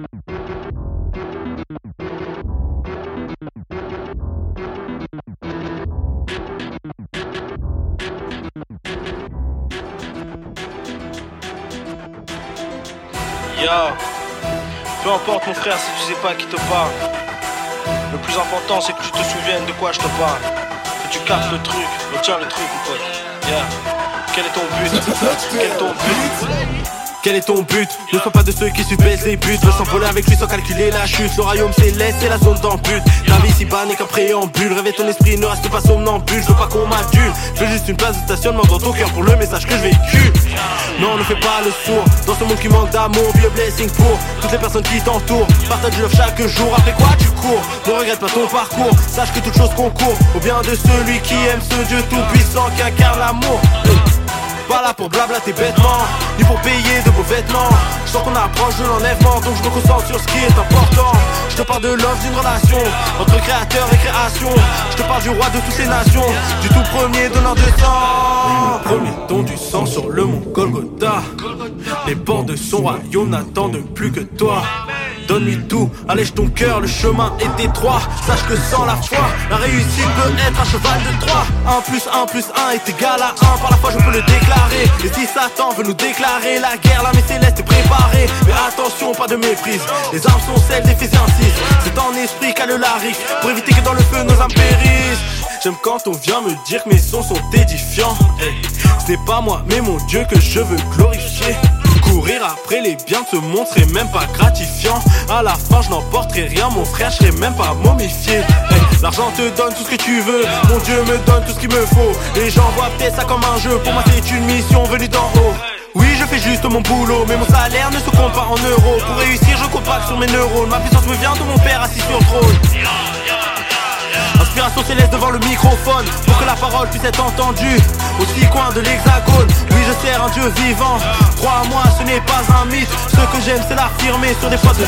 Yo, peu importe mon frère si tu sais pas qui te parle. Le plus important c'est que tu te souviennes de quoi je te parle. Que tu captes le truc, retiens le truc mon pote. Yeah. Quel est ton but? Quel est ton but? Quel est ton but Ne sois pas de ceux qui subissent les buts. Veulent s'envoler avec lui sans calculer la chute. Le royaume céleste c'est la zone d'embut La vie si bas n'est qu'un préambule. Réveille ton esprit, ne reste pas somnambule. Je veux pas qu'on m'adule. Je veux juste une place de stationnement dans ton cœur Pour le message que je véhicule. Non ne fais pas le sourd. Dans ce monde qui manque d'amour a blessing pour toutes les personnes qui t'entourent. Partage love chaque jour. Après quoi tu cours Ne regrette pas ton parcours. Sache que toute chose concourt. Au bien de celui qui aime ce Dieu tout puissant qui incarne l'amour là pour blablater bêtement, ni pour payer de beaux vêtements. Je sens qu'on approche de l'enlèvement, donc je me concentre sur ce qui est important. Je te parle de l'offre d'une relation entre créateur et création. Je te parle du roi de toutes ces nations, du tout premier donneur de sang. Premier don du sang sur le mont Golgotha. Les bords de son royaume n'attendent plus que toi. Donne-lui tout, allège ton cœur, le chemin est étroit. Sache que sans la foi, la réussite peut être un cheval de Troie. 1 plus 1 plus 1 est égal à 1. Par la foi, je peux le déclarer. Et si Satan veut nous déclarer la guerre, l'armée céleste est préparée. Mais attention, pas de méprise. Les armes sont celles d'Ephésiens 6. C'est en esprit qu'a le laric pour éviter que dans le feu nos âmes périssent. J'aime quand on vient me dire que mes sons sont édifiants. Ce n'est pas moi, mais mon Dieu que je veux glorifier. Après les biens de ce même pas gratifiant. À la fin, je n'emporterai rien, mon frère, je serais même pas momifié. L'argent te donne tout ce que tu veux, mon Dieu me donne tout ce qu'il me faut. Les gens voient peut-être ça comme un jeu, pour moi c'est une mission venue d'en haut. Oui, je fais juste mon boulot, mais mon salaire ne se compte pas en euros. Pour réussir, je compacte sur mes neurones. Ma puissance me vient de mon père assis sur le trône. Inspiration céleste devant le microphone Pour que la parole puisse être entendue Aussi coin de l'hexagone un dieu vivant. Crois-moi, ce n'est pas un mythe. Ce que j'aime, c'est l'affirmer sur des potes de...